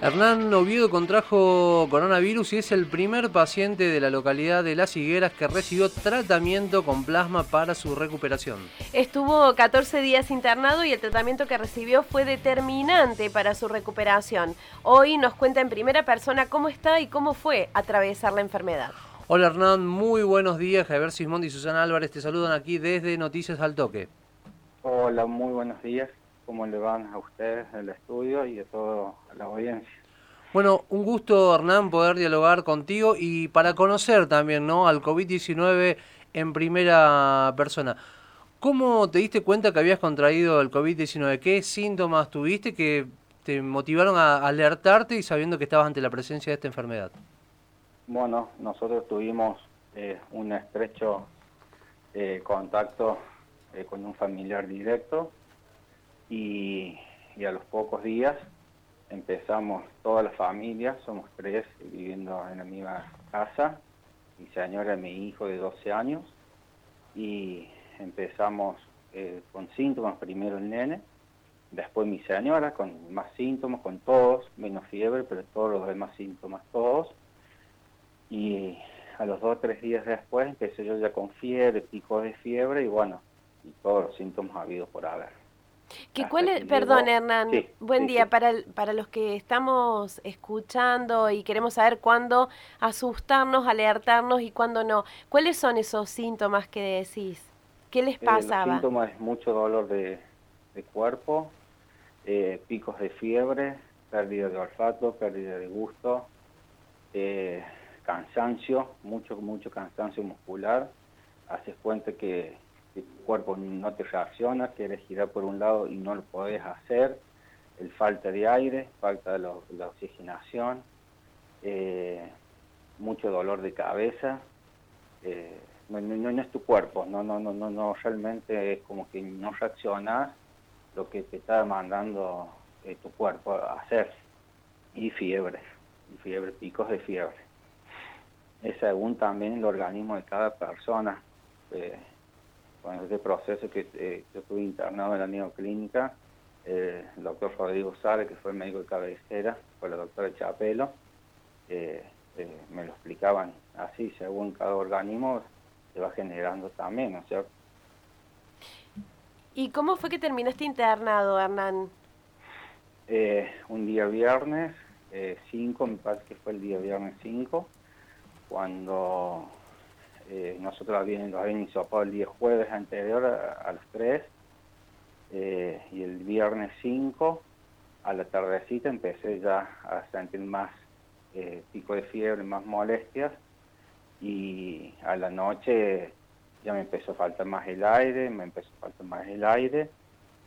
Hernán Oviedo contrajo coronavirus y es el primer paciente de la localidad de Las Higueras que recibió tratamiento con plasma para su recuperación. Estuvo 14 días internado y el tratamiento que recibió fue determinante para su recuperación. Hoy nos cuenta en primera persona cómo está y cómo fue atravesar la enfermedad. Hola Hernán, muy buenos días. Javier Sismondi y Susana Álvarez te saludan aquí desde Noticias al Toque. Hola, muy buenos días cómo le van a ustedes el estudio y a toda la audiencia. Bueno, un gusto, Hernán, poder dialogar contigo y para conocer también ¿no? al COVID-19 en primera persona. ¿Cómo te diste cuenta que habías contraído el COVID-19? ¿Qué síntomas tuviste que te motivaron a alertarte y sabiendo que estabas ante la presencia de esta enfermedad? Bueno, nosotros tuvimos eh, un estrecho eh, contacto eh, con un familiar directo y, a los pocos días empezamos toda la familia, somos tres viviendo en la misma casa, mi señora y mi hijo de 12 años, y empezamos eh, con síntomas, primero el nene, después mi señora con más síntomas, con todos, menos fiebre, pero todos los demás síntomas todos, y a los dos o tres días después empecé yo ya con fiebre, pico de fiebre, y bueno, y todos los síntomas habidos por haber. ¿Qué cuál perdón Hernán, buen día Para, para los que estamos escuchando y queremos saber cuándo asustarnos, alertarnos y cuándo no. ¿Cuáles son esos síntomas que decís? ¿Qué les pasaba? Eh, los síntomas es mucho dolor de, cuerpo, eh, picos de fiebre, pérdida de olfato, pérdida de gusto, eh, cansancio, mucho, mucho cansancio muscular. Haces cuenta que tu cuerpo no te reacciona, quieres girar por un lado y no lo podés hacer, el falta de aire, falta de la oxigenación, eh, mucho dolor de cabeza, eh, no, es tu cuerpo, no, no, no, no, no, realmente es como que no reaccionas lo que te está mandando eh, tu cuerpo a hacer, y fiebre, y fiebre, picos de fiebre. Es según también el organismo de cada persona con este proceso que eh, yo estuve internado en la neoclínica, eh, el doctor Rodrigo Sale, que fue el médico de cabecera, fue la doctora Chapelo, eh, me lo explicaban así, según cada organismo se va generando también, ¿no es cierto? ¿Y cómo fue que terminaste internado, Hernán? un día viernes 5, me parece que fue el día viernes 5, cuando eh, nosotros habíamos, habían hisopado el día jueves anterior a, las 3 eh, y el viernes 5 a la tardecita empecé ya a sentir más eh, pico de fiebre, más molestias y a la noche ya me empezó a faltar más el aire, me empezó a faltar más el aire,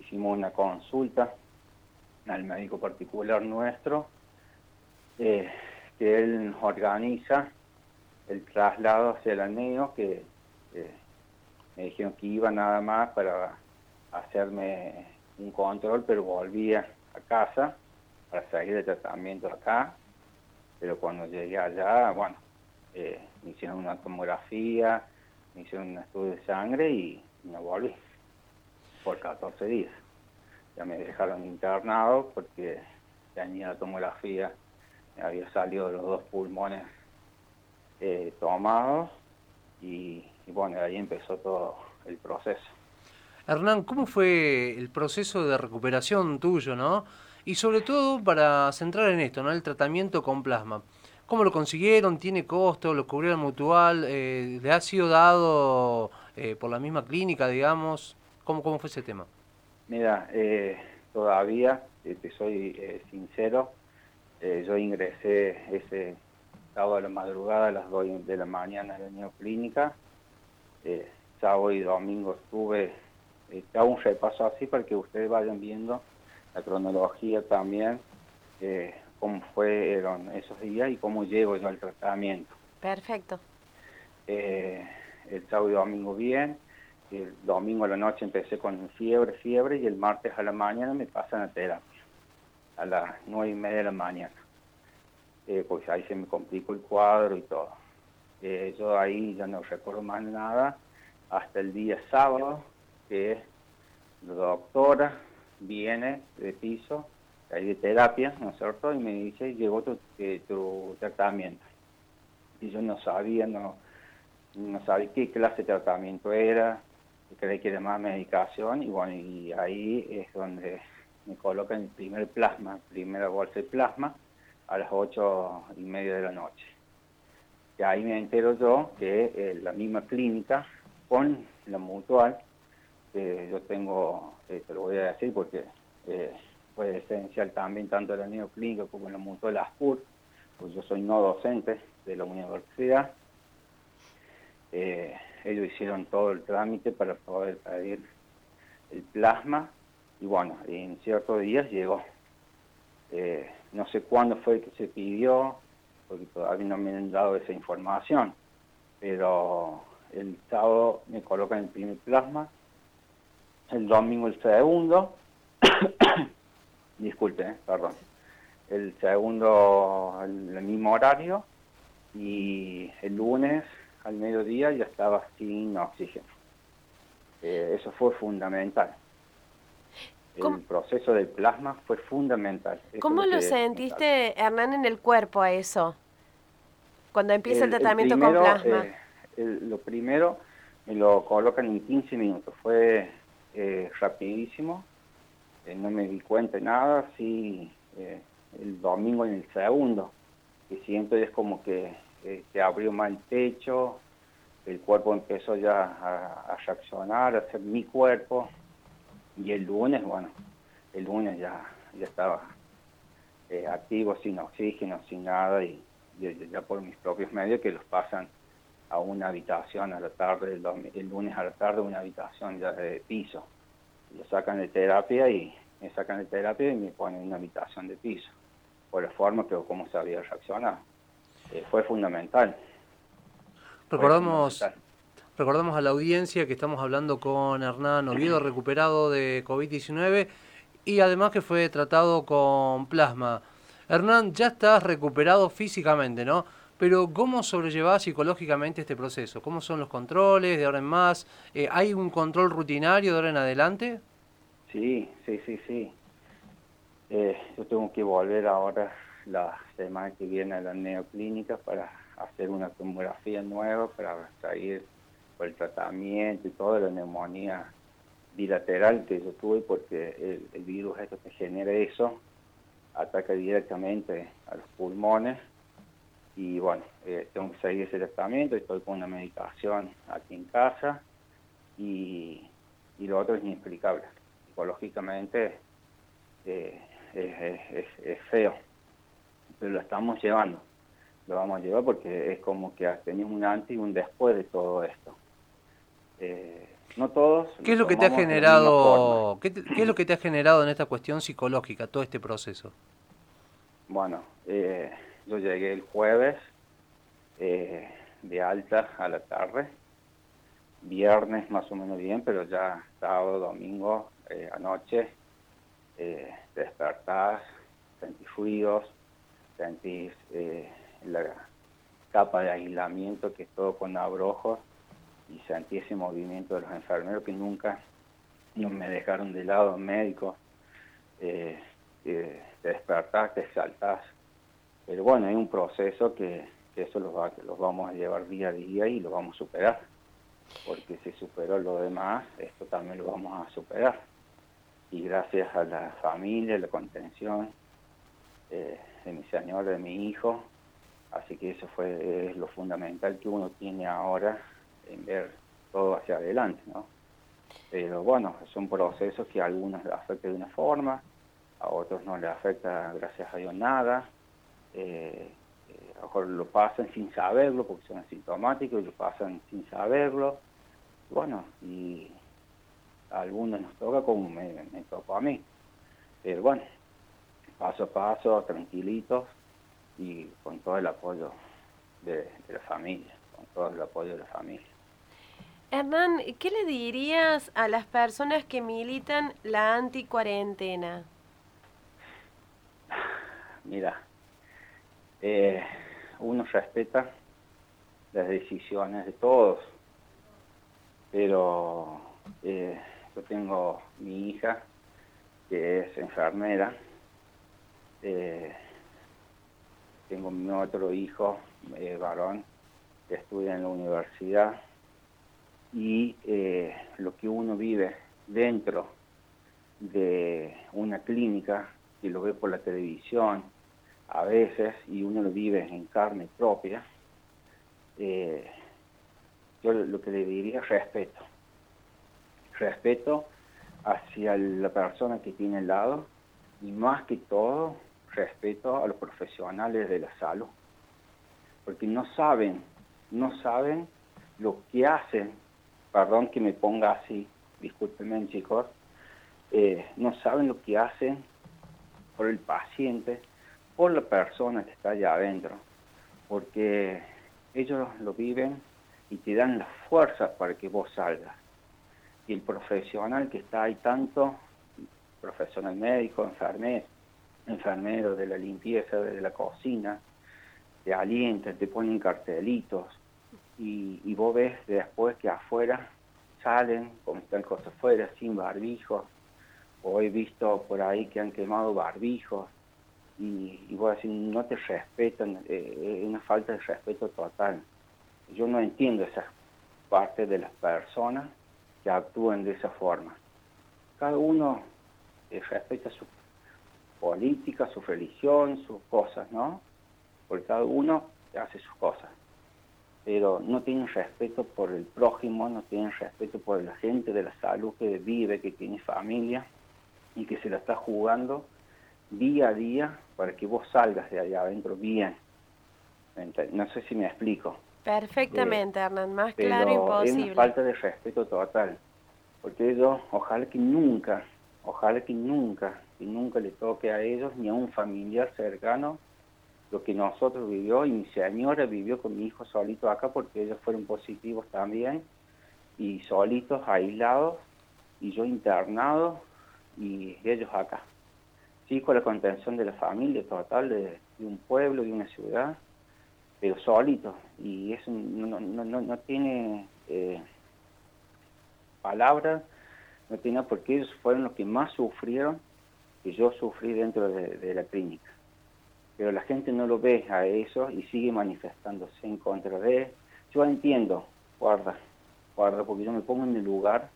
hicimos una consulta al médico particular nuestro, que él organiza el traslado hacia el aneo, que me dijeron que iba nada más para hacerme un control, pero volvía a casa para salir de tratamiento acá. Pero cuando llegué allá, bueno, eh, me hicieron una tomografía, me hicieron un estudio de sangre y me volví por 14 días. Ya me dejaron internado porque tenía la tomografía, había salido los dos pulmones eh, tomados y, bueno, ahí empezó todo el proceso. Hernán, ¿cómo fue el proceso de recuperación tuyo, no? Y sobre todo para centrar en esto, ¿no? El tratamiento con plasma. ¿Cómo lo consiguieron? ¿Tiene costo? ¿Lo cubrió el mutual? Eh, ¿Le ha sido dado eh, por la misma clínica, digamos? ¿Cómo, cómo fue ese tema? Mira, eh, todavía, te soy sincero, yo ingresé ese sábado a la madrugada a las 2 de la mañana en la neoclínica. Eh, sábado y domingo estuve, eh, hago un repaso así para que ustedes vayan viendo la cronología también, eh, cómo fueron esos días y cómo llego yo al tratamiento. Perfecto. Eh, el sábado y domingo bien, el domingo a la noche empecé con fiebre, fiebre y el martes a la mañana me pasan a terapia, a las nueve y media de la mañana eh, pues ahí se me complicó el cuadro y todo. Eh, yo ahí ya no recuerdo más nada hasta el día sábado que la doctora viene de piso ahí de terapia, ¿no es cierto? Y me dice, llegó tu, eh, tu tratamiento. Y yo no sabía, no, no sabía qué clase de tratamiento era, creí que era más medicación, y bueno, y ahí es donde me colocan el primer plasma, primera bolsa de plasma, a las ocho y media de la noche. Y ahí me entero yo que eh, la misma clínica, con la mutual, que yo tengo, eh, te lo voy a decir porque eh, fue esencial también tanto la neoclínica como la mutual ASPUR, pues yo soy no docente de la universidad. ellos hicieron todo el trámite para poder pedir el plasma y bueno, en ciertos días llegó. Eh, no sé cuándo fue que se pidió, porque todavía no me han dado esa información, pero el sábado me colocan el primer plasma, el domingo el segundo, disculpe, eh, perdón, el segundo el, mismo horario y el lunes al mediodía ya estaba sin oxígeno. Eh, eso fue fundamental el proceso del plasma fue fundamental. ¿Cómo lo sentiste, Hernán, en el cuerpo a eso? Cuando empieza el, tratamiento con plasma. Eh, lo primero me lo colocan en 15 minutos, fue eh, rapidísimo, eh, no me di cuenta de nada, sí, el domingo en el segundo, que siento es como que se abrió mal el techo, el cuerpo empezó ya a, a reaccionar, a ser mi cuerpo, y el lunes, bueno, el lunes ya, ya estaba eh, activo, sin oxígeno, sin nada, y, ya por mis propios medios que los pasan a una habitación a la tarde, el, lunes a la tarde, una habitación ya de piso. Lo sacan de terapia y me sacan de terapia y me ponen en una habitación de piso, por la forma que cómo se había reaccionado. Eh, fue fundamental. Recordamos, Recordamos a la audiencia que estamos hablando con Hernán Oviedo, recuperado de COVID-19 y además que fue tratado con plasma. Hernán, ya estás recuperado físicamente, ¿no? Pero ¿cómo sobrellevás psicológicamente este proceso? ¿Cómo son los controles de ahora en más? Eh, ¿Hay un control rutinario de ahora en adelante? Sí, sí, sí, sí. Eh, yo tengo que volver ahora la semana que viene a la neoclínica para hacer una tomografía nueva, para salir por el tratamiento y toda la neumonía bilateral que yo tuve porque el, virus esto que genera eso ataca directamente a los pulmones y bueno, eh, tengo que seguir ese tratamiento, estoy con una medicación aquí en casa y, lo otro es inexplicable. Psicológicamente eh, es, feo, pero lo estamos llevando, lo vamos a llevar porque es como que tenido un antes y un después de todo esto. Eh, no todos. ¿Qué es lo que te ha generado? ¿qué, es lo que te ha generado en esta cuestión psicológica todo este proceso? Bueno, eh, yo llegué el jueves eh, de alta a la tarde, viernes más o menos bien, pero ya sábado, domingo, anoche, te despertás, sentís ruidos, sentís la capa de aislamiento que es todo con abrojos y sentí ese movimiento de los enfermeros que nunca me dejaron de lado médicos, eh, te despertás, te saltás. Pero bueno, hay un proceso que, eso los, va, los vamos a llevar día a día y lo vamos a superar. Porque si superó lo demás, esto también lo vamos a superar. Y gracias a la familia, la contención eh, de mi señor, de mi hijo, así que eso fue lo fundamental que uno tiene ahora en ver todo hacia adelante, ¿no? Pero bueno, son procesos que a algunos les afecta de una forma, a otros no les afecta, gracias a Dios, nada. Eh, eh, a lo mejor lo pasan sin saberlo porque son asintomáticos y lo pasan sin saberlo. Bueno, y a algunos nos toca como me, tocó a mí. Pero bueno, paso a paso, tranquilitos y con todo el apoyo de la familia, con todo el apoyo de la familia. Hernán, ¿qué le dirías a las personas que militan la anticuarentena? Mira, eh, uno respeta las decisiones de todos, pero eh, yo tengo mi hija que es enfermera Eh, tengo mi otro hijo, eh, varón, que estudia en la universidad y eh, lo que uno vive dentro de una clínica, y lo ve por la televisión a veces, y uno lo vive en carne propia, eh, yo lo que le diría es respeto. Respeto hacia la persona que tiene al lado y más que todo respeto a los profesionales de la salud, porque no saben, no saben lo que hacen, perdón que me ponga así, discúlpenme chicos, eh, no saben lo que hacen por el paciente, por la persona que está allá adentro, porque ellos lo viven y te dan las fuerzas para que vos salgas. Y el profesional que está ahí tanto, profesional médico, enfermero, enfermero de la limpieza, de la cocina, te alientan, te ponen cartelitos y, vos ves después que afuera salen, como están cosas afuera, sin barbijos, o he visto por ahí que han quemado barbijos, y, y vos decís, no te respetan, eh, es una falta de respeto total. Yo no entiendo esa parte de las personas que actúan de esa forma. Cada uno eh, respeta su política, su religión, sus cosas, ¿no? Porque cada uno hace sus cosas. Pero no tienen respeto por el prójimo, no tienen respeto por la gente de la salud que vive, que tiene familia y que se la está jugando día a día para que vos salgas de allá adentro bien. No sé si me explico. Perfectamente, Hernán, más claro imposible. Es una falta de respeto total, porque ellos, ojalá que nunca, ojalá que nunca, que nunca le toque a ellos ni a un familiar cercano lo que nosotros vivió y mi señora vivió con mi hijo solito acá porque ellos fueron positivos también y solitos, aislados y yo internado y ellos acá. Sí, con la contención de la familia total, de, un pueblo, de una ciudad, pero solito. Y eso no, no, no, no tiene eh, palabras, no tiene porque ellos fueron los que más sufrieron que yo sufrí dentro de, la clínica. Pero la gente no lo ve a eso y sigue manifestándose en contra de Yo entiendo, guarda, guarda, porque yo me pongo en el lugar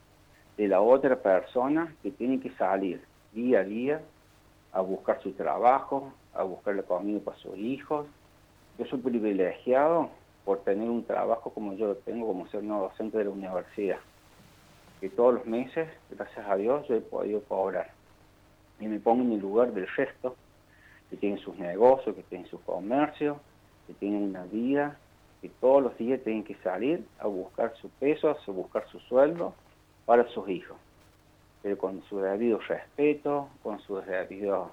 de la otra persona que tiene que salir día a día a buscar su trabajo, a buscar la comida para sus hijos. Yo soy privilegiado por tener un trabajo como yo lo tengo, como ser no docente de la universidad, que todos los meses, gracias a Dios, yo he podido cobrar. Y me pongo en el lugar del resto, que tienen sus negocios, que tienen su comercio, que tienen una vida, que todos los días tienen que salir a buscar su peso, a buscar su sueldo para sus hijos. Pero con su debido respeto, con su debido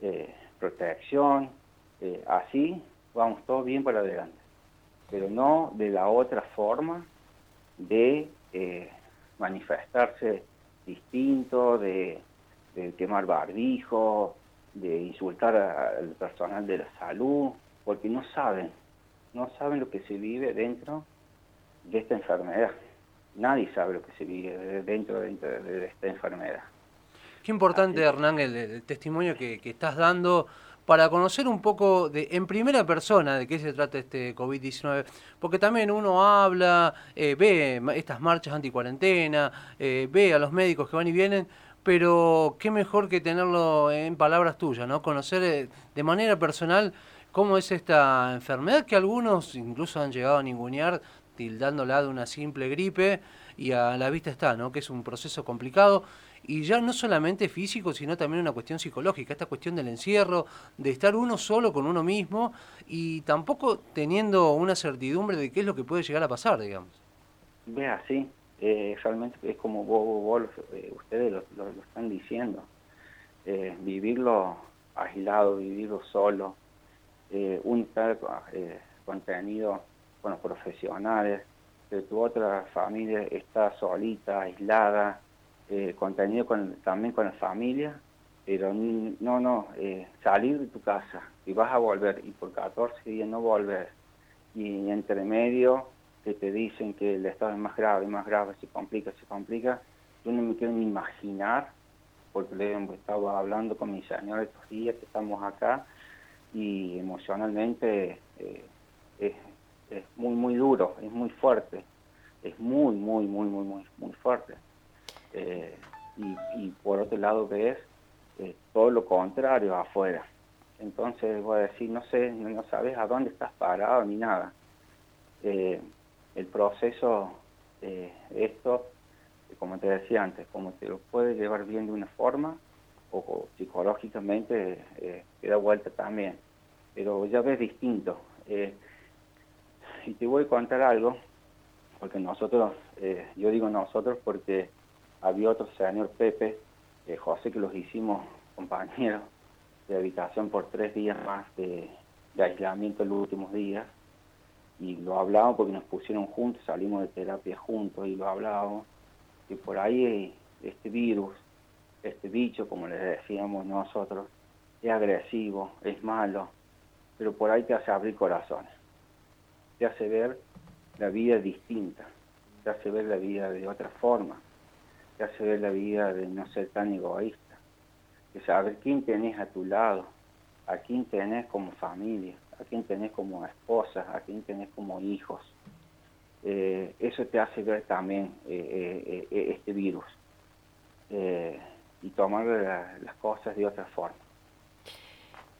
eh, protección, eh, así vamos todos bien para adelante, pero no de la otra forma de eh, manifestarse distinto, de, quemar barbijo, de insultar al personal de la salud, porque no saben, no saben lo que se vive dentro de esta enfermedad nadie sabe lo que se vive dentro, de esta enfermedad. Qué importante, Hernán, el, testimonio que, estás dando para conocer un poco de, en primera persona de qué se trata este COVID-19, porque también uno habla, eh, ve estas marchas anti-cuarentena, eh, ve a los médicos que van y vienen, pero qué mejor que tenerlo en palabras tuyas, ¿no? Conocer eh, de manera personal cómo es esta enfermedad que algunos incluso han llegado a ningunear tildándola de una simple gripe y a la vista está, ¿no? Que es un proceso complicado y ya no solamente físico, sino también una cuestión psicológica, esta cuestión del encierro, de estar uno solo con uno mismo y tampoco teniendo una certidumbre de qué es lo que puede llegar a pasar, digamos. Vea, sí, eh, realmente es como vos, eh, ustedes lo, están diciendo, eh, vivirlo aislado, vivirlo solo, un estar contenido con los profesionales, que tu otra familia está solita, aislada, contenido con, también con la familia, pero no, no, salir de tu casa y vas a volver y por 14 días no volver y entre medio que te dicen que el estado es más grave, más grave, se complica, se complica, yo no me quiero ni imaginar porque le estaba hablando con mi señora estos días que estamos acá y emocionalmente eh, es, muy, muy duro, es muy fuerte, es muy, muy, muy, muy, muy, muy fuerte. Eh, y, por otro lado ves eh, todo lo contrario afuera. Entonces voy a decir, no sé, no sabes a dónde estás parado ni nada. El proceso, esto como te decía antes, como te lo puede llevar bien de una forma o, psicológicamente eh, da vuelta también, pero ya ves distinto. Eh, y te voy a contar algo, porque nosotros, eh, yo digo nosotros porque había otro señor Pepe, eh, José, que los hicimos compañeros de habitación por tres días más de, de aislamiento los últimos días, y lo hablábamos porque nos pusieron juntos, salimos de terapia juntos y lo hablábamos que por ahí este virus, este bicho, como le decíamos nosotros, es agresivo, es malo, pero por ahí te hace abrir corazones, te hace ver la vida distinta, te hace ver la vida de otra forma, te hace ver la vida de no ser tan egoísta, de saber quién tenés a tu lado, a quién tenés como familia, a quién tenés como esposa, a quién tenés como hijos, eh, eso te hace ver también eh, eh, este virus y tomar las cosas de otra forma.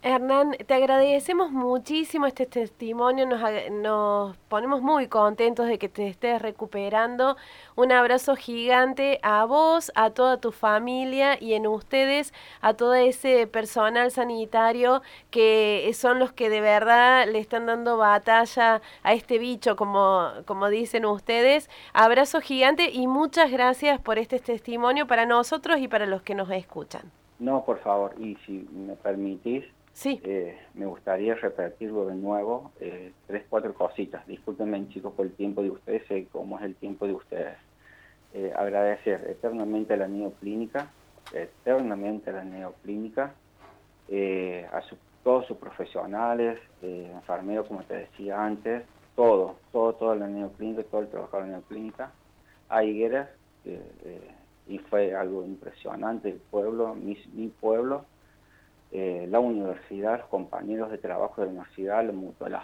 Hernán, te agradecemos muchísimo este testimonio, nos, nos, ponemos muy contentos de que te estés recuperando. Un abrazo gigante a vos, a toda tu familia y en ustedes, a todo ese personal sanitario que son los que de verdad le están dando batalla a este bicho, como, como dicen ustedes. Abrazo gigante y muchas gracias por este testimonio para nosotros y para los que nos escuchan. No, por favor, y si me permitís, Sí. Eh, me gustaría repetirlo de nuevo, eh, tres, cuatro cositas. Discúlpenme, chicos, por el tiempo de ustedes, sé cómo es el tiempo de ustedes. Eh, agradecer eternamente a la neoclínica, eternamente a la neoclínica, a todos sus profesionales, enfermeros, como te decía antes, todo, todo, toda la neoclínica, todo el trabajador de la neoclínica, a Higueras, y fue algo impresionante, el pueblo, mi, mi pueblo, eh, la universidad, los compañeros de trabajo de la universidad, la Mutual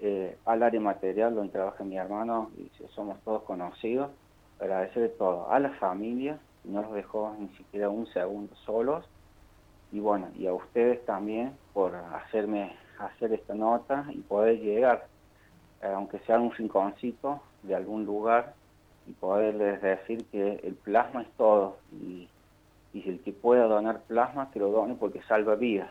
eh, al área material donde trabaja mi hermano, y somos todos conocidos, agradecer todo, a la familia, no los dejó ni siquiera un segundo solos, y bueno, y a ustedes también por hacerme hacer esta nota y poder llegar, eh, aunque sea un rinconcito de algún lugar, y poderles decir que el plasma es todo, y si el que pueda donar plasma, que lo done porque salva vidas.